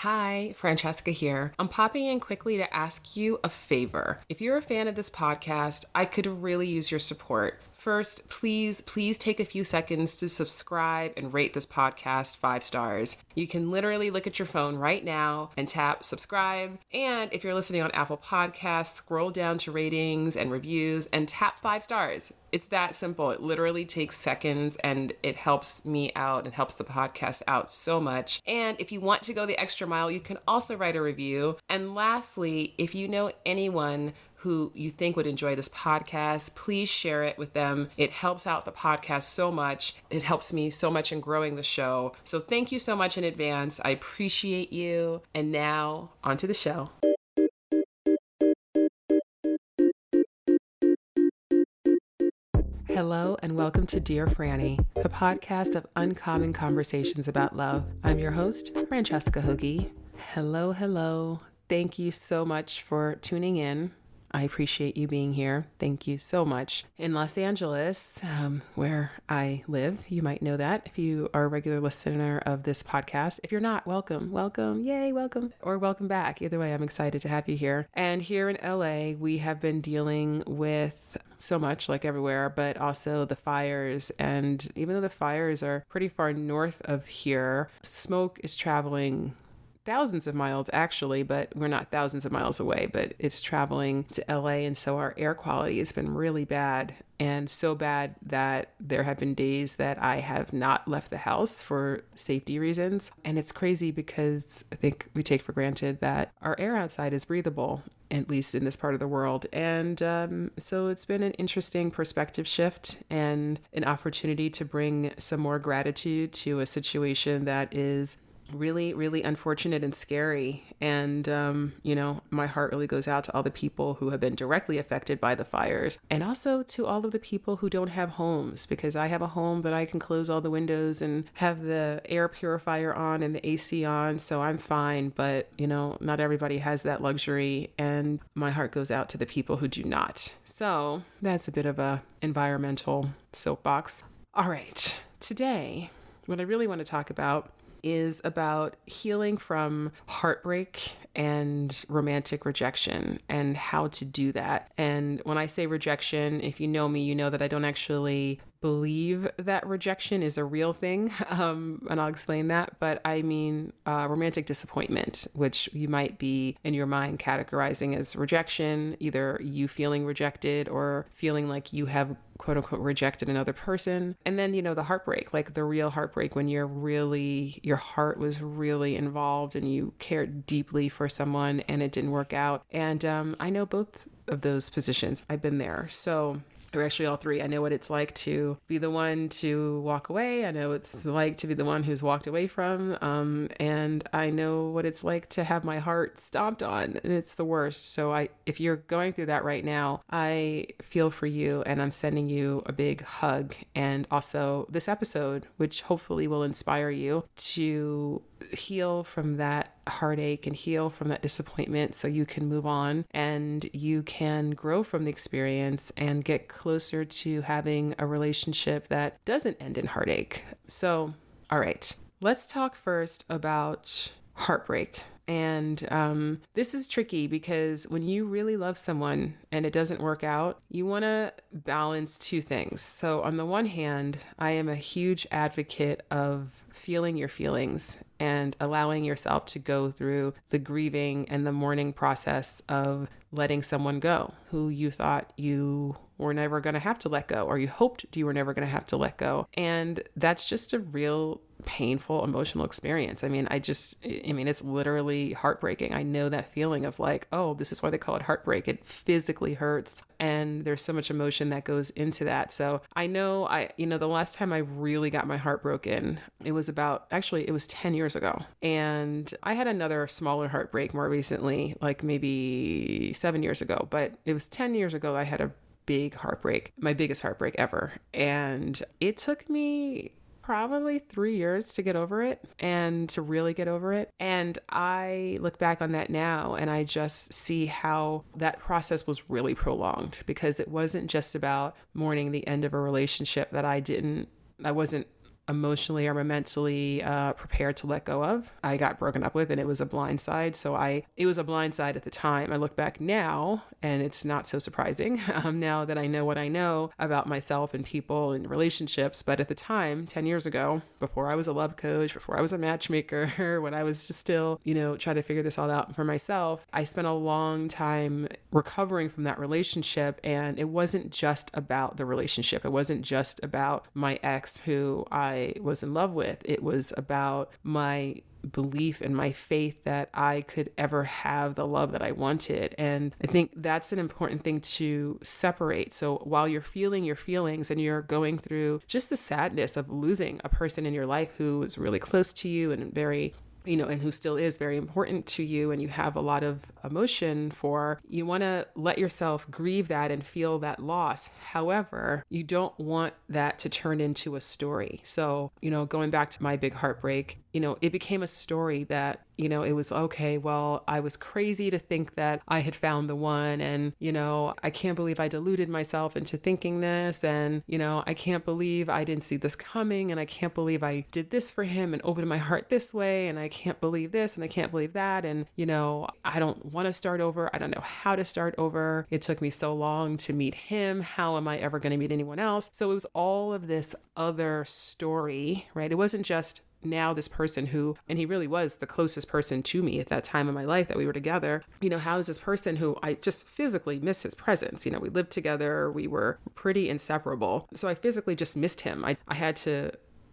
Hi, Francesca here. I'm popping in quickly to ask you a favor. If you're a fan of this podcast, I could really use your support. First, please, please take a few seconds to subscribe and rate this podcast five stars. You can literally look at your phone right now and tap subscribe. And if you're listening on Apple Podcasts, scroll down to ratings and reviews and tap five stars. It's that simple. It literally takes seconds and it helps me out and helps the podcast out so much. And if you want to go the extra mile, you can also write a review. And lastly, if you know anyone who you think would enjoy this podcast, please share it with them. It helps out the podcast so much. It helps me so much in growing the show. So thank you so much in advance. I appreciate you. And now, on to the show. Hello, and welcome to Dear Franny, the podcast of uncommon conversations about love. I'm your host, Francesca Hogi. Hello, hello. Thank you so much for tuning in. I appreciate you being here. Thank you so much. In Los Angeles, um, where I live, you might know that if you are a regular listener of this podcast. If you're not, welcome, welcome, yay, welcome, or welcome back. Either way, I'm excited to have you here. And here in LA, we have been dealing with so much, like everywhere, but also the fires. And even though the fires are pretty far north of here, smoke is traveling thousands of miles actually, but we're not thousands of miles away, but it's traveling to LA. And so our air quality has been really bad and so bad that there have been days that I have not left the house for safety reasons. And it's crazy because I think we take for granted that our air outside is breathable, at least in this part of the world. And um, so it's been an interesting perspective shift and an opportunity to bring some more gratitude to a situation that is really, really unfortunate and scary. And, um, you know, my heart really goes out to all the people who have been directly affected by the fires and also to all of the people who don't have homes because I have a home that I can close all the windows and have the air purifier on and the AC on. So I'm fine. But, you know, not everybody has that luxury. And my heart goes out to the people who do not. So that's a bit of a environmental soapbox. All right. Today, what I really want to talk about is about healing from heartbreak and romantic rejection and how to do that. And when I say rejection, if you know me, you know that I don't actually believe that rejection is a real thing. Um, and I'll explain that. But I mean uh, romantic disappointment, which you might be in your mind categorizing as rejection, either you feeling rejected or feeling like you have quote unquote rejected another person. And then, you know, the heartbreak, like the real heartbreak when you're really, your heart was really involved and you cared deeply for someone and it didn't work out. And um, I know both of those positions. I've been there. So or actually all three. I know what it's like to be the one to walk away. I know what it's like to be the one who's walked away from. Um, and I know what it's like to have my heart stomped on, and it's the worst. So I, if you're going through that right now, I feel for you, and I'm sending you a big hug, and also this episode, which hopefully will inspire you to heal from that heartache and heal from that disappointment so you can move on and you can grow from the experience and get closer to having a relationship that doesn't end in heartache. So, all right, let's talk first about heartbreak. And um, this is tricky because when you really love someone and it doesn't work out, you want to balance two things. So, on the one hand, I am a huge advocate of feeling your feelings and allowing yourself to go through the grieving and the mourning process of letting someone go who you thought you were never going to have to let go or you hoped you were never going to have to let go. And that's just a real painful emotional experience. I mean, I just, I mean, it's literally heartbreaking. I know that feeling of like, oh, this is why they call it heartbreak. It physically hurts. And there's so much emotion that goes into that. So I know I, you know, the last time I really got my heart broken, it was about, actually, it was 10 years ago. And I had another smaller heartbreak more recently, like maybe seven years ago, but it was 10 years ago I had a big heartbreak, my biggest heartbreak ever. And it took me probably three years to get over it and to really get over it. And I look back on that now and I just see how that process was really prolonged because it wasn't just about mourning the end of a relationship that I didn't, I wasn't emotionally or mentally uh, prepared to let go of. I got broken up with and it was a blind side. So I, it was a blind side at the time. I look back now and it's not so surprising um, now that I know what I know about myself and people and relationships. But at the time, 10 years ago, before I was a love coach, before I was a matchmaker, when I was just still, you know, trying to figure this all out for myself, I spent a long time recovering from that relationship. And it wasn't just about the relationship, it wasn't just about my ex who I was in love with, it was about my belief and my faith that I could ever have the love that I wanted. And I think that's an important thing to separate. So while you're feeling your feelings and you're going through just the sadness of losing a person in your life who was really close to you and very you know, and who still is very important to you and you have a lot of emotion for, you want to let yourself grieve that and feel that loss. However, you don't want that to turn into a story. So, you know, going back to my big heartbreak, you know, it became a story that, you know, it was okay, well, I was crazy to think that I had found the one. And, you know, I can't believe I deluded myself into thinking this. And, you know, I can't believe I didn't see this coming. And I can't believe I did this for him and opened my heart this way. And I can't believe this and I can't believe that. And, you know, I don't want to start over. I don't know how to start over. It took me so long to meet him. How am I ever going to meet anyone else? So it was all of this other story, right? It wasn't just now this person who and he really was the closest person to me at that time in my life that we were together. You know how is this person who i just physically miss his presence? You know we lived together we were pretty inseparable. So i physically just missed him. I, I had to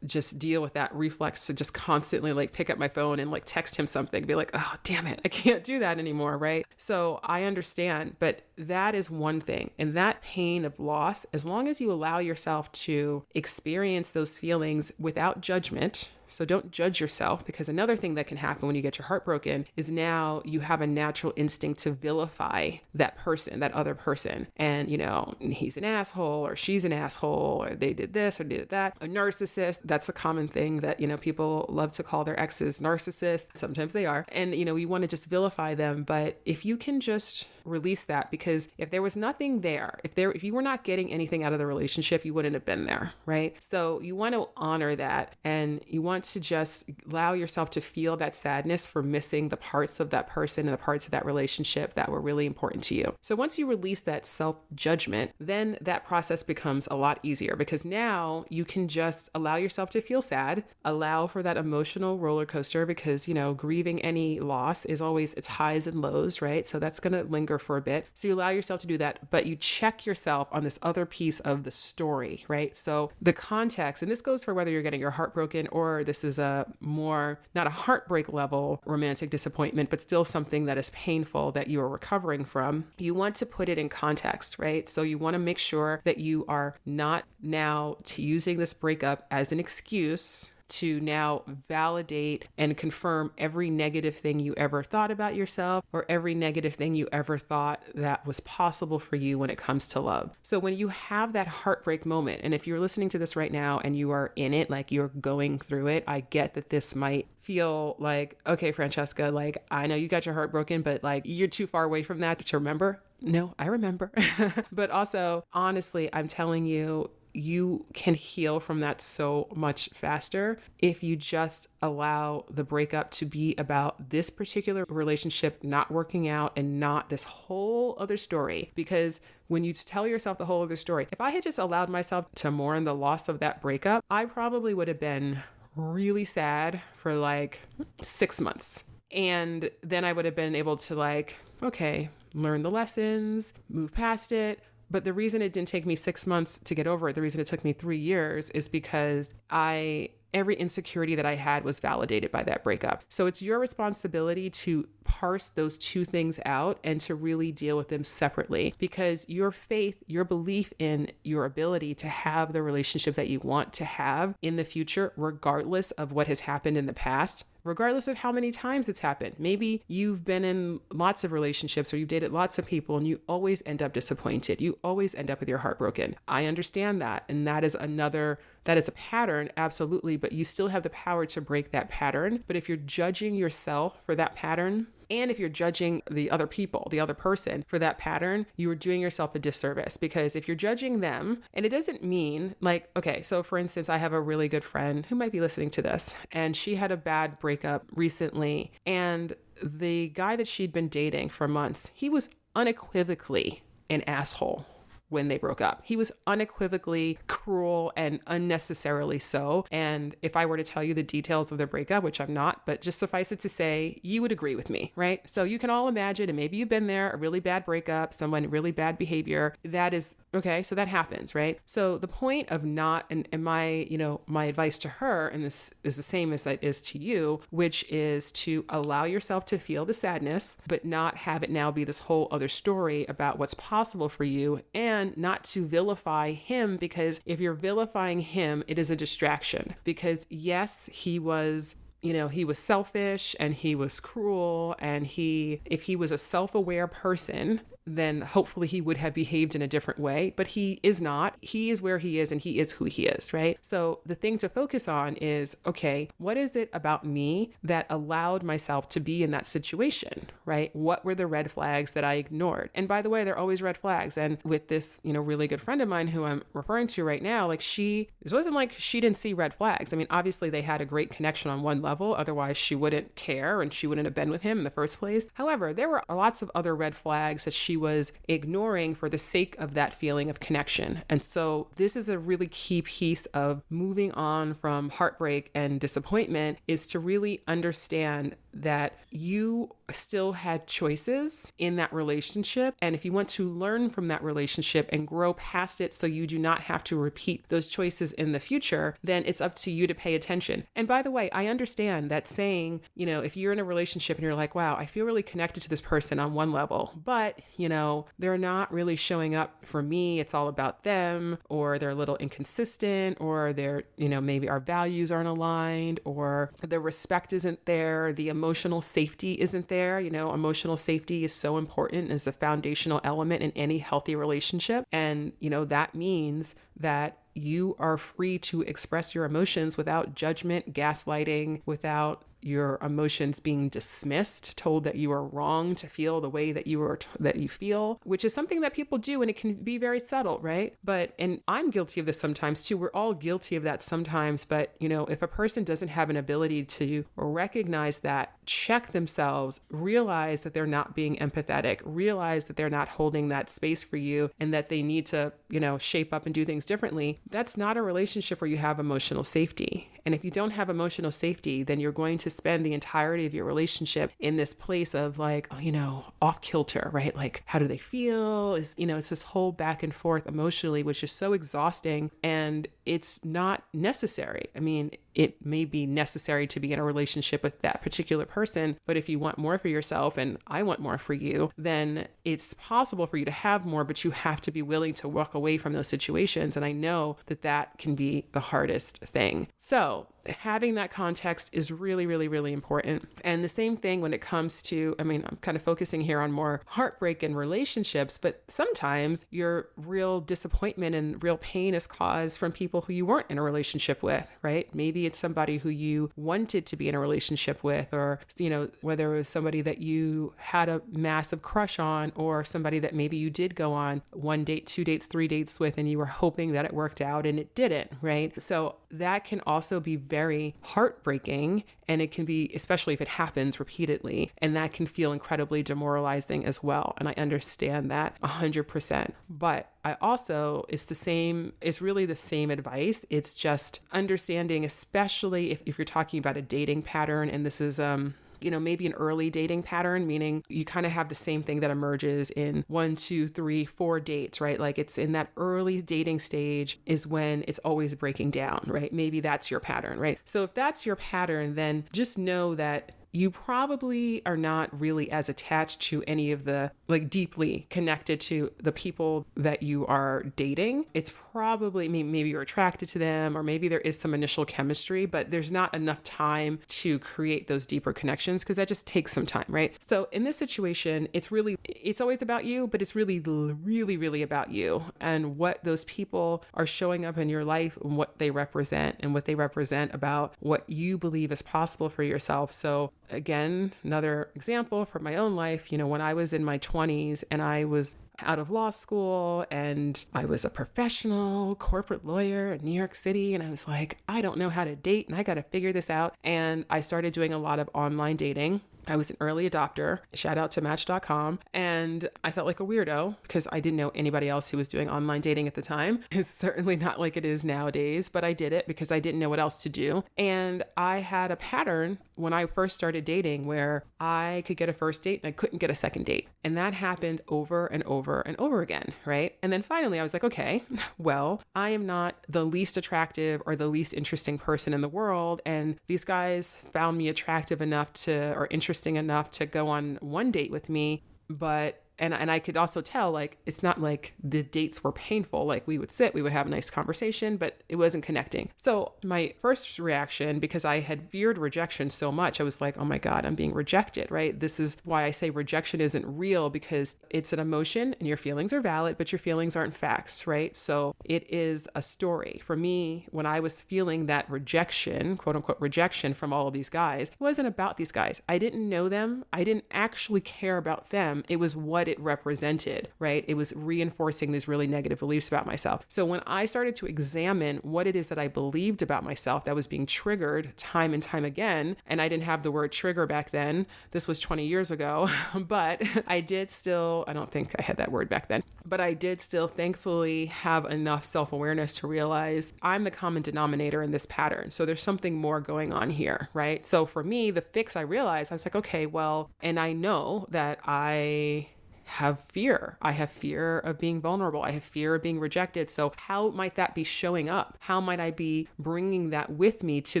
just deal with that reflex to just constantly like pick up my phone and like text him something, be like, oh, damn it, I can't do that anymore, right? So I understand, but that is one thing. And that pain of loss, as long as you allow yourself to experience those feelings without judgment, so don't judge yourself because another thing that can happen when you get your heart broken is now you have a natural instinct to vilify that person, that other person. And, you know, he's an asshole or she's an asshole or they did this or did that. A narcissist, that's a common thing that, you know, people love to call their exes narcissists. Sometimes they are. And, you know, you want to just vilify them. But if you can just release that because if there was nothing there, if there if you were not getting anything out of the relationship, you wouldn't have been there, right? So you want to honor that and you want to just allow yourself to feel that sadness for missing the parts of that person and the parts of that relationship that were really important to you. So once you release that self-judgment, then that process becomes a lot easier because now you can just allow yourself to feel sad, allow for that emotional roller coaster because, you know, grieving any loss is always its highs and lows, right? So that's going to linger for a bit. So you allow yourself to do that, but you check yourself on this other piece of the story, right? So the context, and this goes for whether you're getting your heart broken or this is a more, not a heartbreak level romantic disappointment, but still something that is painful that you are recovering from. You want to put it in context, right? So you want to make sure that you are not now using this breakup as an excuse to now validate and confirm every negative thing you ever thought about yourself or every negative thing you ever thought that was possible for you when it comes to love. So when you have that heartbreak moment, and if you're listening to this right now and you are in it, like you're going through it, I get that this might feel like, okay, Francesca, like I know you got your heart broken, but like you're too far away from that to remember. No, I remember. but also, honestly, I'm telling you, you can heal from that so much faster if you just allow the breakup to be about this particular relationship not working out and not this whole other story. Because when you tell yourself the whole other story, if I had just allowed myself to mourn the loss of that breakup, I probably would have been really sad for like six months. And then I would have been able to, like, okay, learn the lessons, move past it, but the reason it didn't take me six months to get over it, the reason it took me three years is because I every insecurity that I had was validated by that breakup. So it's your responsibility to parse those two things out and to really deal with them separately because your faith, your belief in your ability to have the relationship that you want to have in the future, regardless of what has happened in the past, regardless of how many times it's happened. Maybe you've been in lots of relationships or you've dated lots of people and you always end up disappointed. You always end up with your heart broken. I understand that. And that is another, that is a pattern, absolutely, but you still have the power to break that pattern. But if you're judging yourself for that pattern, And if you're judging the other people, the other person for that pattern, you are doing yourself a disservice because if you're judging them, and it doesn't mean like, okay, so for instance, I have a really good friend who might be listening to this, and she had a bad breakup recently. And the guy that she'd been dating for months, he was unequivocally an asshole when they broke up. He was unequivocally cruel and unnecessarily so. And if I were to tell you the details of their breakup, which I'm not, but just suffice it to say, you would agree with me, right? So you can all imagine, and maybe you've been there, a really bad breakup, someone really bad behavior. That is okay. So that happens, right? So the point of not, and, and my, you know, my advice to her, and this is the same as that is to you, which is to allow yourself to feel the sadness, but not have it now be this whole other story about what's possible for you and not to vilify him because if you're vilifying him, it is a distraction. Because yes, he was you know, he was selfish and he was cruel. And he, if he was a self aware person, then hopefully he would have behaved in a different way. But he is not. He is where he is and he is who he is, right? So the thing to focus on is okay, what is it about me that allowed myself to be in that situation, right? What were the red flags that I ignored? And by the way, they're always red flags. And with this, you know, really good friend of mine who I'm referring to right now, like she, this wasn't like she didn't see red flags. I mean, obviously they had a great connection on one level. Otherwise, she wouldn't care and she wouldn't have been with him in the first place. However, there were lots of other red flags that she was ignoring for the sake of that feeling of connection. And so this is a really key piece of moving on from heartbreak and disappointment is to really understand that you still had choices in that relationship. And if you want to learn from that relationship and grow past it so you do not have to repeat those choices in the future, then it's up to you to pay attention. And by the way, I understand that saying, you know, if you're in a relationship and you're like, wow, I feel really connected to this person on one level, but, you know, they're not really showing up for me. It's all about them, or they're a little inconsistent, or they're, you know, maybe our values aren't aligned, or the respect isn't there, the emotional safety isn't there. You know, emotional safety is so important as a foundational element in any healthy relationship. And, you know, that means that you are free to express your emotions without judgment, gaslighting, without your emotions being dismissed, told that you are wrong to feel the way that you are t- that you feel, which is something that people do and it can be very subtle, right? But and I'm guilty of this sometimes too. We're all guilty of that sometimes, but you know, if a person doesn't have an ability to recognize that, check themselves, realize that they're not being empathetic, realize that they're not holding that space for you and that they need to, you know, shape up and do things differently, that's not a relationship where you have emotional safety. And if you don't have emotional safety, then you're going to spend the entirety of your relationship in this place of like, you know, off kilter, right? Like, how do they feel? Is, you know, it's this whole back and forth emotionally, which is so exhausting and it's not necessary. I mean, it may be necessary to be in a relationship with that particular person, but if you want more for yourself and I want more for you, then it's possible for you to have more, but you have to be willing to walk away from those situations. And I know that that can be the hardest thing. So, having that context is really, really, really important. And the same thing when it comes to, I mean, I'm kind of focusing here on more heartbreak and relationships, but sometimes your real disappointment and real pain is caused from people who you weren't in a relationship with, right? It's somebody who you wanted to be in a relationship with, or, you know, whether it was somebody that you had a massive crush on, or somebody that maybe you did go on one date, two dates, three dates with, and you were hoping that it worked out and it didn't, right? So that can also be very heartbreaking. And it can be, especially if it happens repeatedly, and that can feel incredibly demoralizing as well. And I understand that 100%. But I also, it's the same, it's really the same advice. It's just understanding, especially if, if you're talking about a dating pattern, and this is, um, you know, maybe an early dating pattern, meaning you kind of have the same thing that emerges in one, two, three, four dates, right? Like it's in that early dating stage is when it's always breaking down, right? Maybe that's your pattern, right? So if that's your pattern, then just know that you probably are not really as attached to any of the like deeply connected to the people that you are dating. It's probably maybe you're attracted to them or maybe there is some initial chemistry, but there's not enough time to create those deeper connections because that just takes some time, right? So in this situation, it's really it's always about you, but it's really really really about you and what those people are showing up in your life and what they represent and what they represent about what you believe is possible for yourself. So again, another example from my own life, you know, when I was in my 20s and I was out of law school and I was a professional corporate lawyer in New York City. And I was like, I don't know how to date and I got to figure this out. And I started doing a lot of online dating. I was an early adopter. Shout out to Match.com. And I felt like a weirdo because I didn't know anybody else who was doing online dating at the time. It's certainly not like it is nowadays, but I did it because I didn't know what else to do. And I had a pattern when I first started dating where I could get a first date and I couldn't get a second date. And that happened over and over and over again, right? And then finally I was like, okay, well, I am not the least attractive or the least interesting person in the world. And these guys found me attractive enough to, or interesting enough to go on one date with me. But and and I could also tell like it's not like the dates were painful. Like we would sit, we would have a nice conversation, but it wasn't connecting. So my first reaction, because I had feared rejection so much, I was like, oh my God, I'm being rejected, right? This is why I say rejection isn't real because it's an emotion and your feelings are valid, but your feelings aren't facts, right? So it is a story. For me, when I was feeling that rejection, quote unquote rejection from all of these guys, wasn't about these guys. I didn't know them. I didn't actually care about them. It was what what it represented, right? It was reinforcing these really negative beliefs about myself. So when I started to examine what it is that I believed about myself that was being triggered time and time again, and I didn't have the word trigger back then, this was 20 years ago, but I did still, I don't think I had that word back then, but I did still thankfully have enough self awareness to realize I'm the common denominator in this pattern. So there's something more going on here, right? So for me, the fix I realized, I was like, okay, well, and I know that I have fear. I have fear of being vulnerable. I have fear of being rejected. So, how might that be showing up? How might I be bringing that with me to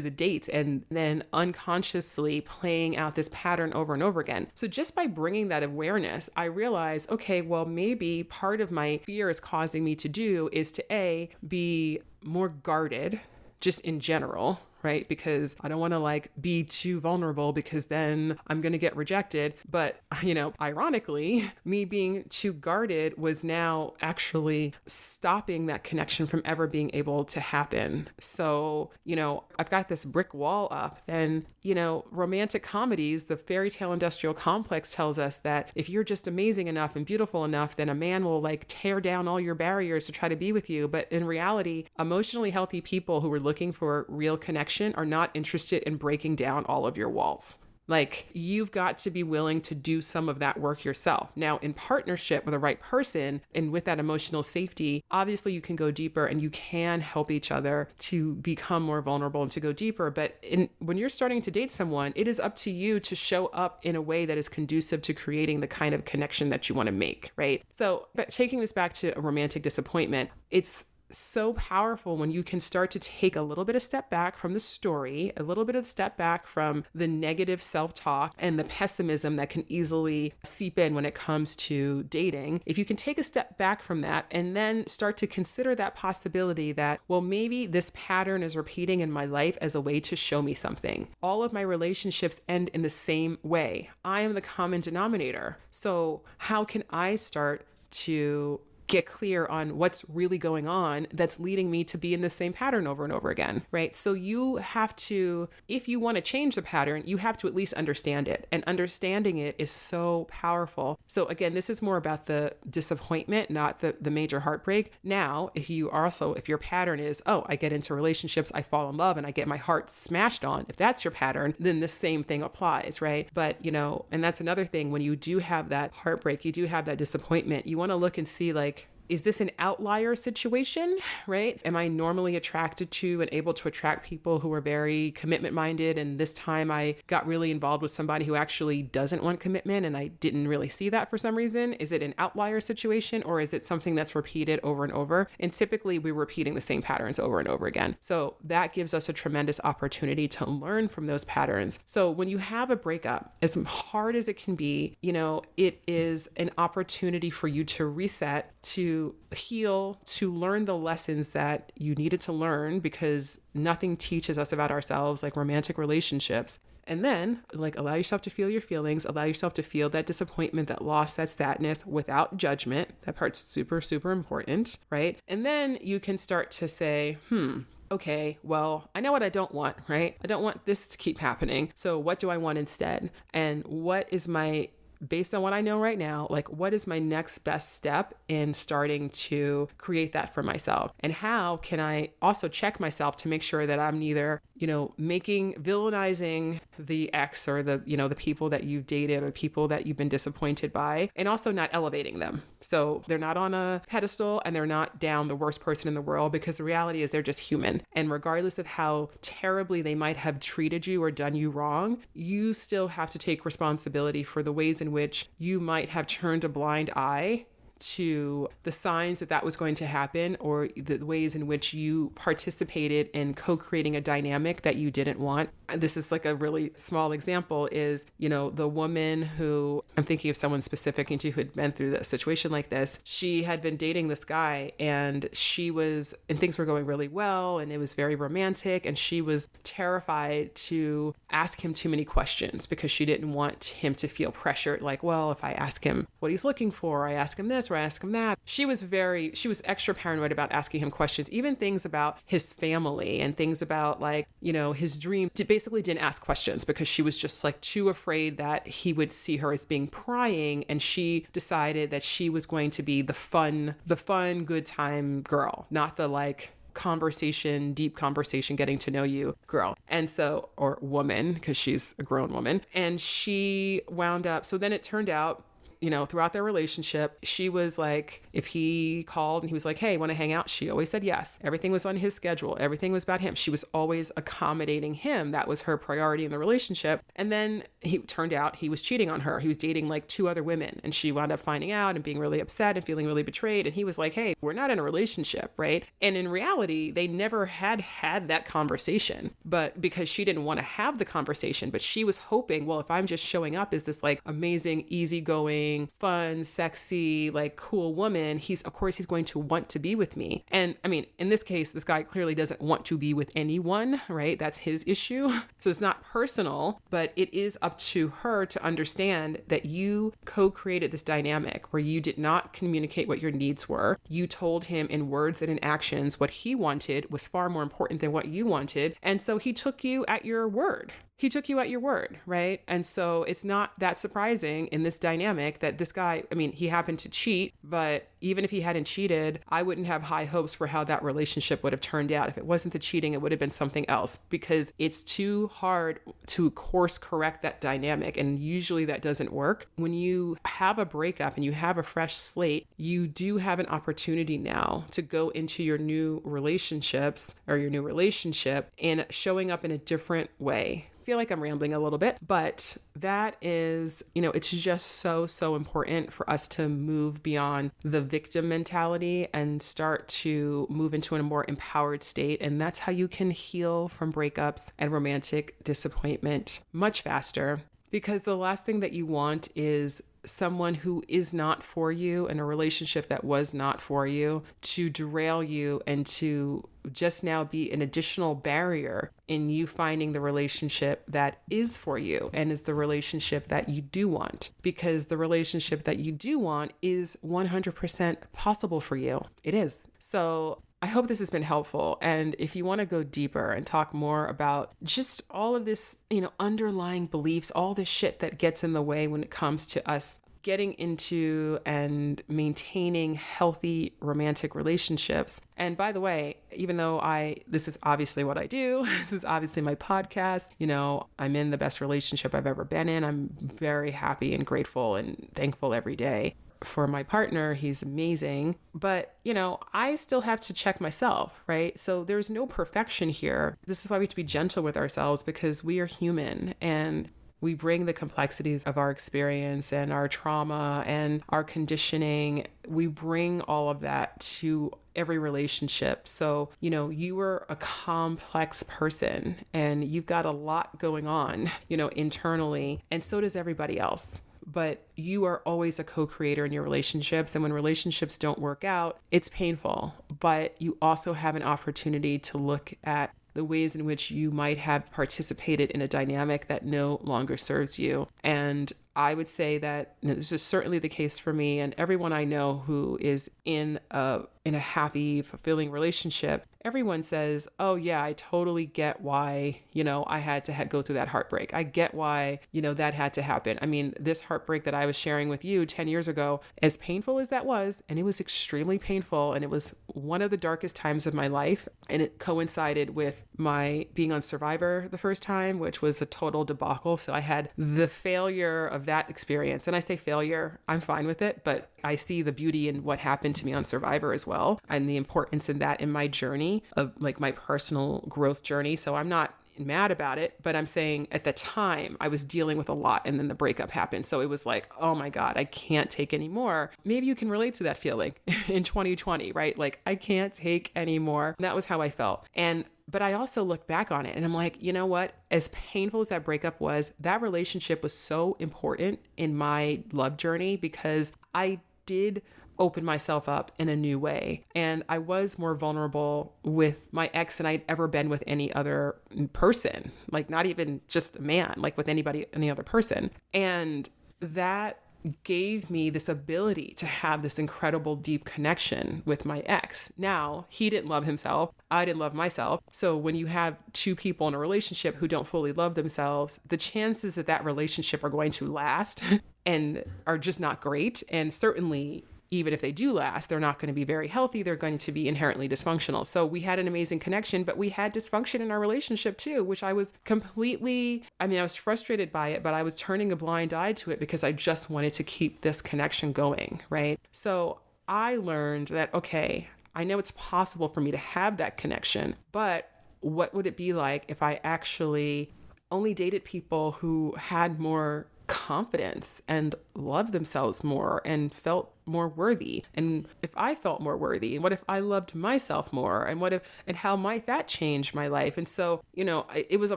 the dates and then unconsciously playing out this pattern over and over again? So, just by bringing that awareness, I realize, okay, well, maybe part of my fear is causing me to do is to A, be more guarded just in general, right? Because I don't want to like be too vulnerable because then I'm going to get rejected. But, you know, ironically, me being too guarded was now actually stopping that connection from ever being able to happen. So, you know, I've got this brick wall up. And, you know, romantic comedies, the fairy tale industrial complex tells us that if you're just amazing enough and beautiful enough, then a man will like tear down all your barriers to try to be with you. But in reality, emotionally healthy people who are looking for real connection are not interested in breaking down all of your walls. Like, you've got to be willing to do some of that work yourself. Now, in partnership with the right person and with that emotional safety, obviously you can go deeper and you can help each other to become more vulnerable and to go deeper. But in, when you're starting to date someone, it is up to you to show up in a way that is conducive to creating the kind of connection that you want to make, right? So, but taking this back to a romantic disappointment, it's so powerful when you can start to take a little bit of step back from the story, a little bit of step back from the negative self talk and the pessimism that can easily seep in when it comes to dating. If you can take a step back from that and then start to consider that possibility that, well, maybe this pattern is repeating in my life as a way to show me something. All of my relationships end in the same way. I am the common denominator. So, how can I start to get clear on what's really going on that's leading me to be in the same pattern over and over again, right? So you have to, if you want to change the pattern, you have to at least understand it. And understanding it is so powerful. So again, this is more about the disappointment, not the, the major heartbreak. Now, if you also, if your pattern is, oh, I get into relationships, I fall in love, and I get my heart smashed on, if that's your pattern, then the same thing applies, right? But, you know, and that's another thing when you do have that heartbreak, you do have that disappointment, you want to look and see like, is this an outlier situation, right? Am I normally attracted to and able to attract people who are very commitment minded? And this time I got really involved with somebody who actually doesn't want commitment and I didn't really see that for some reason. Is it an outlier situation or is it something that's repeated over and over? And typically we're repeating the same patterns over and over again. So that gives us a tremendous opportunity to learn from those patterns. So when you have a breakup, as hard as it can be, you know, it is an opportunity for you to reset, to heal, to learn the lessons that you needed to learn because nothing teaches us about ourselves like romantic relationships. And then, like, allow yourself to feel your feelings, allow yourself to feel that disappointment, that loss, that sadness without judgment. That part's super, super important, right? And then you can start to say, hmm, okay, well, I know what I don't want, right? I don't want this to keep happening. So, what do I want instead? And what is my based on what I know right now, like what is my next best step in starting to create that for myself? And how can I also check myself to make sure that I'm neither, you know, making villainizing the ex or the, you know, the people that you've dated or people that you've been disappointed by, and also not elevating them. So they're not on a pedestal and they're not down the worst person in the world because the reality is they're just human. And regardless of how terribly they might have treated you or done you wrong, you still have to take responsibility for the ways in which you might have turned a blind eye to the signs that that was going to happen or the ways in which you participated in co-creating a dynamic that you didn't want. This is like a really small example is you know the woman who i'm thinking of someone specific into who had been through a situation like this. She had been dating this guy and she was and things were going really well and it was very romantic and she was terrified to ask him too many questions because she didn't want him to feel pressured like well if i ask him what he's looking for i ask him this ask him that. She was very, she was extra paranoid about asking him questions, even things about his family and things about like, you know, his dream. Basically, didn't ask questions because she was just like too afraid that he would see her as being prying. And she decided that she was going to be the fun, the fun, good time girl, not the like, conversation, deep conversation, getting to know you girl. And so, or woman, because she's a grown woman. And she wound up, so then it turned out you know, throughout their relationship, she was like, if he called and he was like, hey, want to hang out? She always said yes. Everything was on his schedule, everything was about him. She was always accommodating him. That was her priority in the relationship. And then he turned out he was cheating on her. He was dating like two other women, and she wound up finding out and being really upset and feeling really betrayed. And he was like, hey, we're not in a relationship, right? And in reality, they never had had that conversation, but because she didn't want to have the conversation, but she was hoping, well, if I'm just showing up as this like amazing, easygoing, fun, sexy, like cool woman, he's of course he's going to want to be with me. And I mean, in this case, this guy clearly doesn't want to be with anyone, right? That's his issue. So it's not personal, but it is up to her to understand that you co-created this dynamic where you did not communicate what your needs were. You told him in words and in actions what he wanted was far more important than what you wanted. And so he took you at your word, he took you at your word, right? And so it's not that surprising in this dynamic that this guy, I mean, he happened to cheat, but even if he hadn't cheated, I wouldn't have high hopes for how that relationship would have turned out. If it wasn't the cheating, it would have been something else because it's too hard to course correct that dynamic. And usually that doesn't work. When you have a breakup and you have a fresh slate, you do have an opportunity now to go into your new relationships or your new relationship and showing up in a different way feel like I'm rambling a little bit, but that is, you know, it's just so, so important for us to move beyond the victim mentality and start to move into a more empowered state. And that's how you can heal from breakups and romantic disappointment much faster. Because the last thing that you want is someone who is not for you in a relationship that was not for you to derail you and to just now be an additional barrier in you finding the relationship that is for you and is the relationship that you do want because the relationship that you do want is 100% possible for you. It is. So I hope this has been helpful. And if you want to go deeper and talk more about just all of this, you know, underlying beliefs, all this shit that gets in the way when it comes to us getting into and maintaining healthy romantic relationships. And by the way, even though I, this is obviously what I do, this is obviously my podcast, you know, I'm in the best relationship I've ever been in. I'm very happy and grateful and thankful every day for my partner. He's amazing. But, you know, I still have to check myself, right? So there's no perfection here. This is why we have to be gentle with ourselves because we are human and we bring the complexities of our experience and our trauma and our conditioning. We bring all of that to every relationship. So, you know, you are a complex person and you've got a lot going on, you know, internally, and so does everybody else but you are always a co creator in your relationships. And when relationships don't work out, it's painful, but you also have an opportunity to look at the ways in which you might have participated in a dynamic that no longer serves you. And I would say that this is certainly the case for me and everyone I know who is in a in a happy, fulfilling relationship, everyone says, "Oh yeah, I totally get why, you know, I had to ha- go through that heartbreak. I get why, you know, that had to happen." I mean, this heartbreak that I was sharing with you 10 years ago, as painful as that was, and it was extremely painful and it was one of the darkest times of my life, and it coincided with my being on Survivor the first time, which was a total debacle. So I had the failure of that experience. And I say failure, I'm fine with it, but I see the beauty in what happened to me on Survivor as well and the importance in that in my journey of like my personal growth journey. So I'm not mad about it, but I'm saying at the time I was dealing with a lot and then the breakup happened. So it was like, oh my God, I can't take anymore. Maybe you can relate to that feeling in 2020, right? Like, I can't take anymore. That was how I felt. And but I also look back on it and I'm like, you know what? As painful as that breakup was, that relationship was so important in my love journey because I did open myself up in a new way. And I was more vulnerable with my ex than I'd ever been with any other person, like not even just a man, like with anybody, any other person. And that gave me this ability to have this incredible deep connection with my ex. Now, he didn't love himself. I didn't love myself. So, when you have two people in a relationship who don't fully love themselves, the chances that that relationship are going to last and are just not great. And certainly, even if they do last, they're not going to be very healthy. They're going to be inherently dysfunctional. So we had an amazing connection, but we had dysfunction in our relationship too, which I was completely, I mean, I was frustrated by it, but I was turning a blind eye to it because I just wanted to keep this connection going, right? So I learned that, okay, I know it's possible for me to have that connection, but what would it be like if I actually only dated people who had more confidence and loved themselves more and felt more worthy. And if i felt more worthy and what if i loved myself more? And what if and how might that change my life? And so you know it was a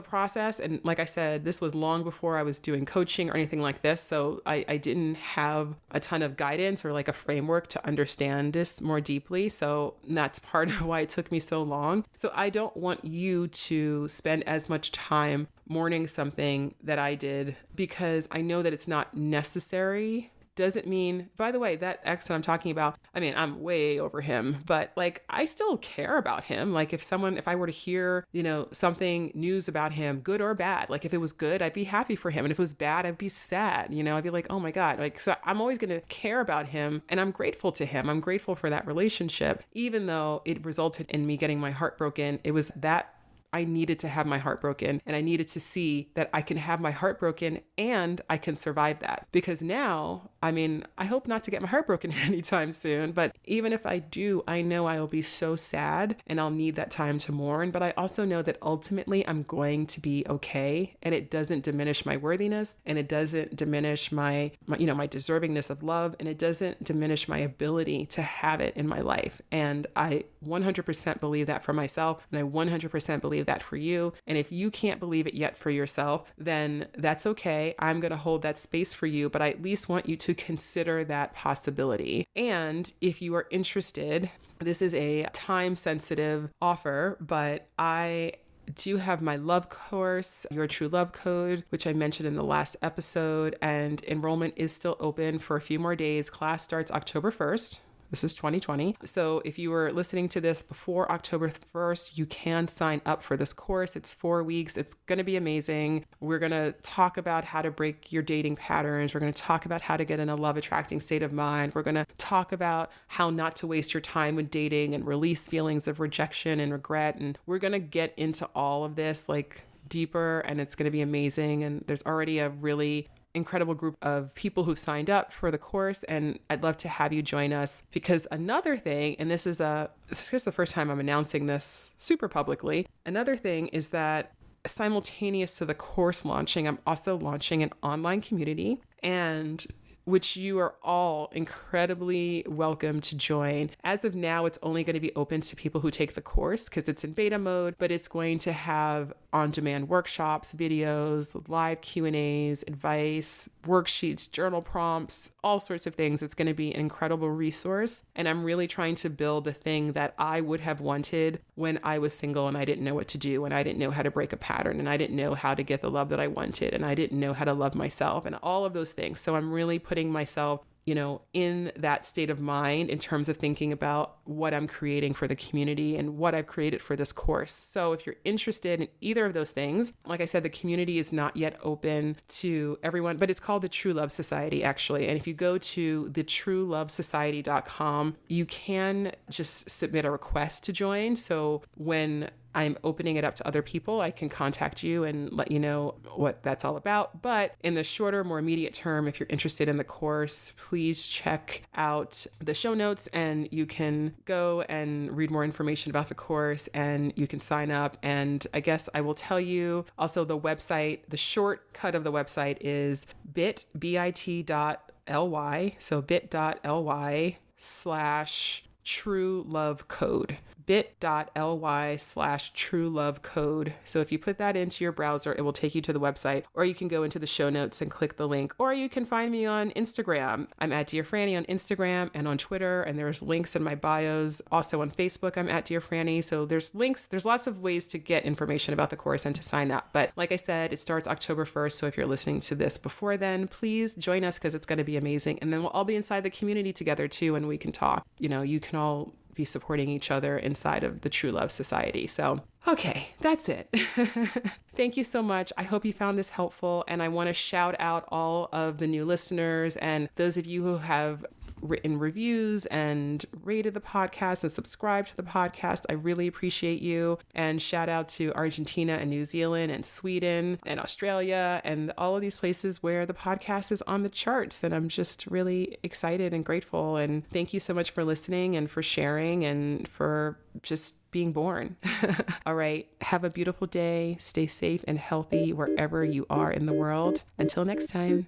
process. And like i said this was long before i was doing coaching or anything like this. So i, I didn't have a ton of guidance or like a framework to understand this more deeply. So that's part of why it took me so long. So i don't want you to spend as much time mourning something that i did because i know that it's not necessary doesn't mean, by the way, that ex that I'm talking about, I mean, I'm way over him, but like I still care about him. Like if someone, if I were to hear, you know, something news about him, good or bad, like if it was good, I'd be happy for him. And if it was bad, I'd be sad. You know, I'd be like, oh my God. Like, so I'm always going to care about him and I'm grateful to him. I'm grateful for that relationship, even though it resulted in me getting my heart broken. It was that I needed to have my heart broken and I needed to see that I can have my heart broken and I can survive that. Because now, I mean, I hope not to get my heart broken anytime soon, but even if I do, I know I will be so sad and I'll need that time to mourn. But I also know that ultimately I'm going to be okay and it doesn't diminish my worthiness and it doesn't diminish my, my you know, my deservingness of love and it doesn't diminish my ability to have it in my life. And I 100% believe that for myself and I 100% believe that for you. And if you can't believe it yet for yourself, then that's okay. I'm going to hold that space for you, but I at least want you to consider that possibility. And if you are interested, this is a time sensitive offer, but I do have my love course, Your True Love Code, which I mentioned in the last episode, and enrollment is still open for a few more days. Class starts October 1st. This is 2020. So if you were listening to this before October 1st, you can sign up for this course. It's four weeks. It's going to be amazing. We're going to talk about how to break your dating patterns. We're going to talk about how to get in a love attracting state of mind. We're going to talk about how not to waste your time with dating and release feelings of rejection and regret. And we're going to get into all of this like deeper and it's going to be amazing. And there's already a really incredible group of people who've signed up for the course and I'd love to have you join us. Because another thing and this is a this is the first time I'm announcing this super publicly another thing is that simultaneous to the course launching I'm also launching an online community and which you are all incredibly welcome to join. As of now, it's only going to be open to people who take the course because it's in beta mode, but it's going to have on-demand workshops, videos, live Q&As, advice, worksheets, journal prompts, all sorts of things. It's going to be an incredible resource. And I'm really trying to build the thing that I would have wanted when I was single and I didn't know what to do and I didn't know how to break a pattern and I didn't know how to get the love that I wanted and I didn't know how to love myself and all of those things. So I'm really putting myself you know, in that state of mind in terms of thinking about what I'm creating for the community and what I've created for this course. So, if you're interested in either of those things, like I said, the community is not yet open to everyone, but it's called the True Love Society, actually. And if you go to the truelovesociety.com, you can just submit a request to join. So, when I'm opening it up to other people, I can contact you and let you know what that's all about. But in the shorter, more immediate term, if you're interested in the course, please check out the show notes and you can go and read more information about the course and you can sign up. And I guess I will tell you also the website, the shortcut of the website is bit, B-I-T dot L-Y, so bit.ly slash true love code bit.ly slash true love code. So if you put that into your browser, it will take you to the website, or you can go into the show notes and click the link, or you can find me on Instagram. I'm at Dear Franny on Instagram and on Twitter, and there's links in my bios. Also on Facebook, I'm at Dear Franny. So there's links, there's lots of ways to get information about the course and to sign up. But like I said, it starts October 1st. So if you're listening to this before then, please join us because it's going to be amazing. And then we'll all be inside the community together too, and we can talk. You know, you can all be supporting each other inside of the True Love Society. So, okay, that's it. Thank you so much. I hope you found this helpful. And I want to shout out all of the new listeners and those of you who have written reviews and rated the podcast and subscribed to the podcast. I really appreciate you. And shout out to Argentina and New Zealand and Sweden and Australia and all of these places where the podcast is on the charts. And I'm just really excited and grateful. And thank you so much for listening and for sharing and for just being born. All right. Have a beautiful day. Stay safe and healthy wherever you are in the world. Until next time.